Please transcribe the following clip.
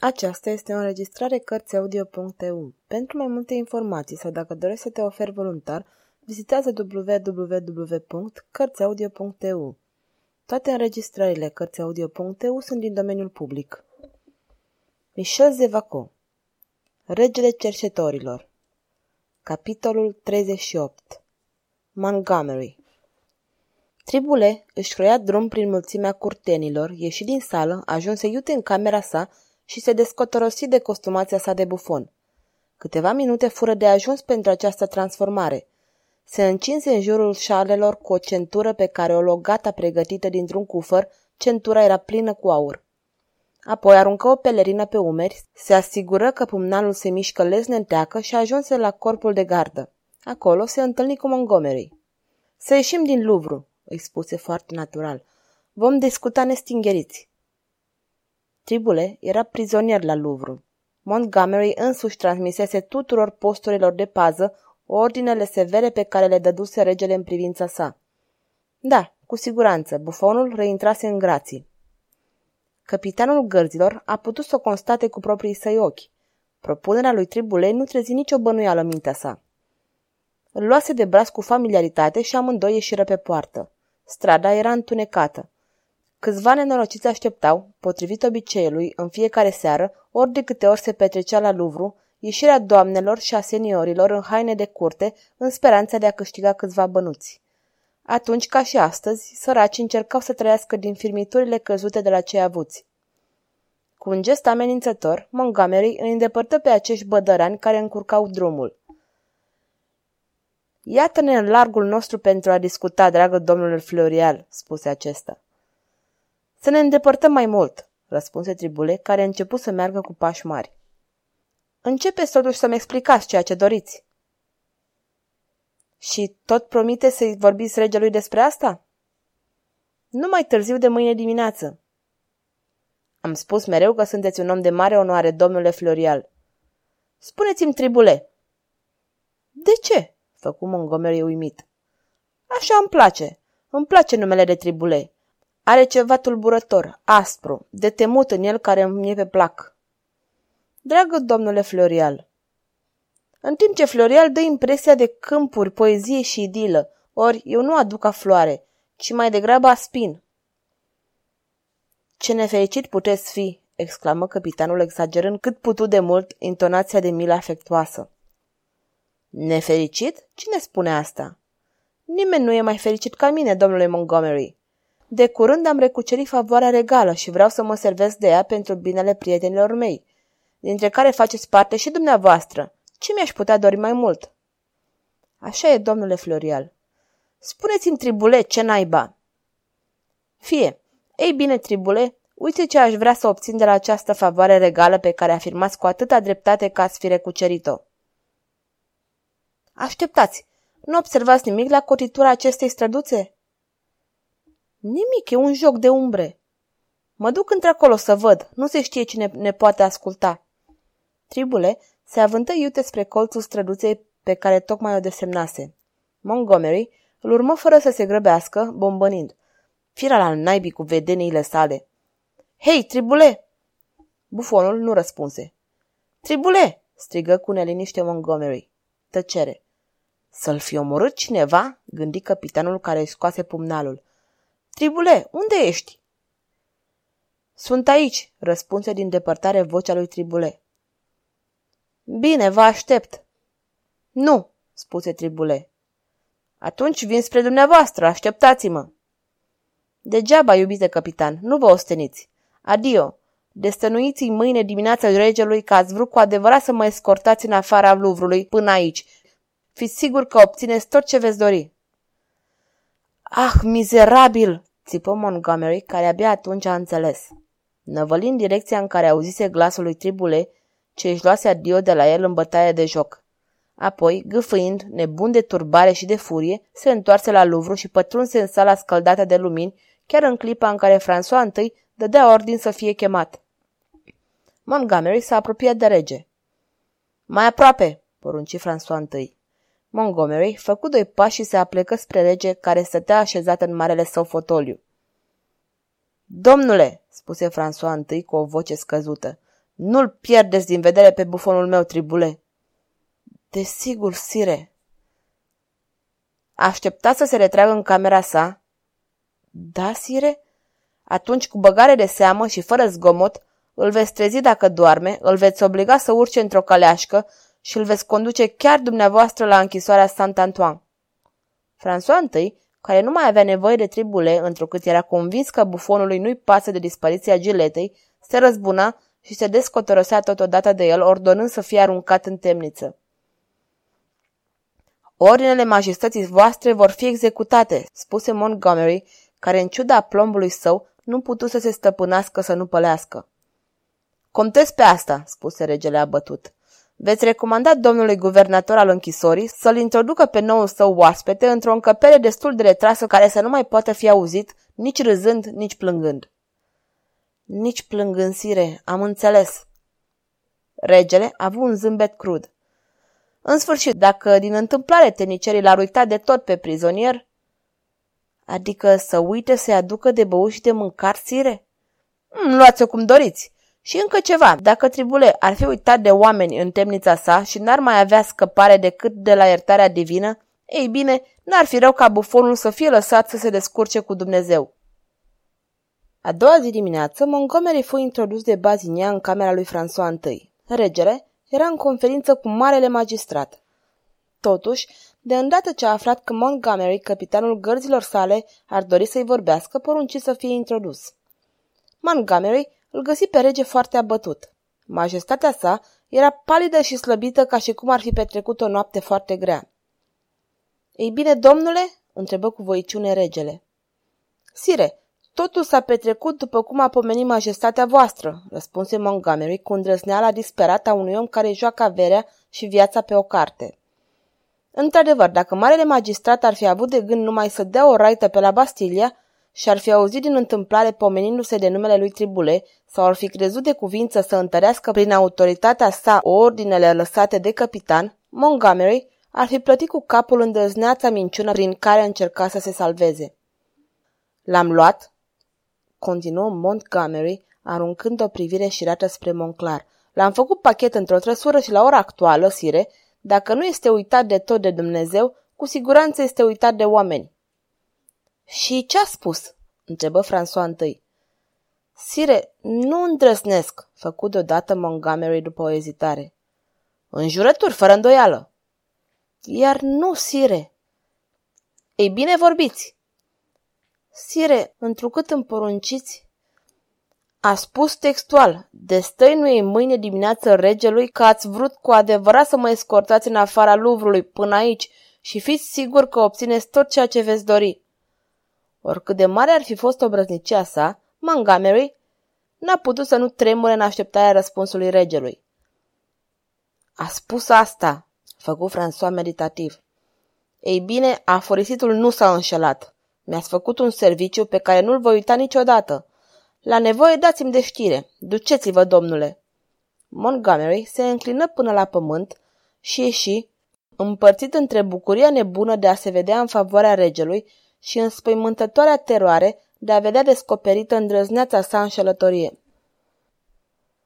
Aceasta este o înregistrare Cărțiaudio.eu. Pentru mai multe informații sau dacă dorești să te oferi voluntar, vizitează www.cărțiaudio.eu. Toate înregistrările Cărțiaudio.eu sunt din domeniul public. Michel Zevaco Regele cercetorilor Capitolul 38 Montgomery Tribule își croia drum prin mulțimea curtenilor, ieși din sală, ajunse iute în camera sa și se descotorosi de costumația sa de bufon. Câteva minute fură de ajuns pentru această transformare. Se încinse în jurul șalelor cu o centură pe care o logata pregătită dintr-un cufăr, centura era plină cu aur. Apoi aruncă o pelerină pe umeri, se asigură că pumnalul se mișcă lesnenteacă și ajunse la corpul de gardă. Acolo se întâlni cu Montgomery. Să ieșim din Louvre, îi spuse foarte natural. Vom discuta nestingeriți. Tribule era prizonier la Louvre. Montgomery însuși transmisese tuturor posturilor de pază ordinele severe pe care le dăduse regele în privința sa. Da, cu siguranță, bufonul reintrase în grații. Capitanul gărzilor a putut să o constate cu proprii săi ochi. Propunerea lui Tribule nu trezi nicio bănuială în mintea sa. Îl luase de braț cu familiaritate și amândoi ieșiră pe poartă. Strada era întunecată. Câțiva nenorociți așteptau, potrivit obiceiului, în fiecare seară, ori de câte ori se petrecea la Louvre, ieșirea doamnelor și a seniorilor în haine de curte, în speranța de a câștiga câțiva bănuți. Atunci, ca și astăzi, săracii încercau să trăiască din firmiturile căzute de la cei avuți. Cu un gest amenințător, Montgomery îi îndepărtă pe acești bădărani care încurcau drumul. Iată-ne în largul nostru pentru a discuta, dragă domnule Florial, spuse acesta. Să ne îndepărtăm mai mult, răspunse Tribule, care a început să meargă cu pași mari. Începeți totuși să-mi explicați ceea ce doriți. Și tot promite să-i vorbiți regelui despre asta? Nu mai târziu de mâine dimineață. Am spus mereu că sunteți un om de mare onoare, domnule Florial. Spuneți-mi, tribule. De ce? făcu Montgomery uimit. Așa îmi place. Îmi place numele de tribule. Are ceva tulburător, aspru, de temut în el care îmi e pe plac. Dragă domnule Florial, în timp ce Florial dă impresia de câmpuri, poezie și idilă, ori eu nu aduc a floare, ci mai degrabă a spin. Ce nefericit puteți fi, exclamă capitanul exagerând cât putu de mult intonația de milă afectuoasă. Nefericit? Cine spune asta? Nimeni nu e mai fericit ca mine, domnule Montgomery. De curând am recucerit favoarea regală și vreau să mă servesc de ea pentru binele prietenilor mei, dintre care faceți parte și dumneavoastră. Ce mi-aș putea dori mai mult? Așa e, domnule Florial. Spuneți-mi, tribule, ce naiba? Fie. Ei bine, tribule, uite ce aș vrea să obțin de la această favoare regală pe care afirmați cu atâta dreptate că ați fi recucerit-o. Așteptați! Nu observați nimic la cotitura acestei străduțe? Nimic, e un joc de umbre. Mă duc într-acolo să văd, nu se știe cine ne poate asculta. Tribule se avântă iute spre colțul străduței pe care tocmai o desemnase. Montgomery îl urmă fără să se grăbească, bombănind. Fira la naibii cu vedeniile sale. Hei, tribule! Bufonul nu răspunse. Tribule! strigă cu neliniște Montgomery. Tăcere. Să-l fi omorât cineva? gândi capitanul care își scoase pumnalul. Tribule, unde ești? Sunt aici, răspunse din depărtare vocea lui Tribule. Bine, vă aștept. Nu, spuse Tribule. Atunci vin spre dumneavoastră, așteptați-mă. Degeaba, iubite capitan, nu vă osteniți. Adio, destănuiți-i mâine dimineața regelui că ați vrut cu adevărat să mă escortați în afara Luvrului până aici. Fiți sigur că obțineți tot ce veți dori. Ah, mizerabil! țipă Montgomery, care abia atunci a înțeles. Năvălind direcția în care auzise glasul lui Tribule, ce își luase adio de la el în bătaie de joc. Apoi, gâfâind, nebun de turbare și de furie, se întoarse la Louvre și pătrunse în sala scăldată de lumini, chiar în clipa în care François I dădea ordin să fie chemat. Montgomery s-a apropiat de rege. Mai aproape, porunci François I. Montgomery făcu doi pași și se aplecă spre rege care stătea așezat în marele său fotoliu. Domnule, spuse François întâi cu o voce scăzută, Nu-l pierdeți din vedere pe bufonul meu, tribule. Desigur, sire. Aștepta să se retragă în camera sa? Da, sire? Atunci, cu băgare de seamă și fără zgomot, îl veți trezi dacă doarme, îl veți obliga să urce într-o caleașcă și îl veți conduce chiar dumneavoastră la închisoarea Saint-Antoine. François I, care nu mai avea nevoie de tribule, întrucât era convins că bufonului nu-i pasă de dispariția giletei, se răzbuna și se descotorosea totodată de el, ordonând să fie aruncat în temniță. Ordinele majestății voastre vor fi executate, spuse Montgomery, care în ciuda plombului său nu putu să se stăpânească să nu pălească. Contez pe asta, spuse regele abătut. Veți recomanda domnului guvernator al închisorii să-l introducă pe noul său oaspete într-o încăpere destul de retrasă care să nu mai poată fi auzit, nici râzând, nici plângând. Nici plângând, sire, am înțeles. Regele a avut un zâmbet crud. În sfârșit, dacă din întâmplare tenicerii l-ar uita de tot pe prizonier, adică să uite să-i aducă de băut și de mâncat, sire? Mm, luați-o cum doriți. Și încă ceva, dacă Tribule ar fi uitat de oameni în temnița sa și n-ar mai avea scăpare decât de la iertarea divină, ei bine, n-ar fi rău ca bufonul să fie lăsat să se descurce cu Dumnezeu. A doua zi dimineață, Montgomery fu introdus de Bazinia în camera lui François I. Regele era în conferință cu marele magistrat. Totuși, de îndată ce a aflat că Montgomery, capitanul gărzilor sale, ar dori să-i vorbească, porunci să fie introdus. Montgomery îl găsi pe rege foarte abătut. Majestatea sa era palidă și slăbită ca și cum ar fi petrecut o noapte foarte grea. Ei bine, domnule?" întrebă cu voiciune regele. Sire, totul s-a petrecut după cum a pomenit majestatea voastră, răspunse Montgomery cu îndrăzneala disperată a unui om care joacă averea și viața pe o carte. Într-adevăr, dacă marele magistrat ar fi avut de gând numai să dea o raită pe la Bastilia, și ar fi auzit din întâmplare pomenindu-se de numele lui Tribule sau ar fi crezut de cuvință să întărească prin autoritatea sa ordinele lăsate de capitan, Montgomery ar fi plătit cu capul îndrăzneața minciună prin care încerca să se salveze. L-am luat, continuă Montgomery, aruncând o privire șirată spre Monclar. L-am făcut pachet într-o trăsură și la ora actuală, sire, dacă nu este uitat de tot de Dumnezeu, cu siguranță este uitat de oameni. Și ce a spus?" întrebă François I. Sire, nu îndrăsnesc, făcut deodată Montgomery după o ezitare. Înjurături, fără îndoială. Iar nu, sire. Ei bine vorbiți. Sire, întrucât îmi porunciți, a spus textual, destăinuie mâine dimineață regelui că ați vrut cu adevărat să mă escortați în afara Luvrului până aici și fiți sigur că obțineți tot ceea ce veți dori. Oricât de mare ar fi fost obrăznicia sa, Montgomery n-a putut să nu tremure în așteptarea răspunsului regelui. A spus asta, făcu François meditativ. Ei bine, aforisitul nu s-a înșelat. Mi-ați făcut un serviciu pe care nu-l voi uita niciodată. La nevoie dați-mi de știre. Duceți-vă, domnule. Montgomery se înclină până la pământ și ieși, împărțit între bucuria nebună de a se vedea în favoarea regelui și înspăimântătoarea teroare de a vedea descoperită îndrăzneața sa înșelătorie.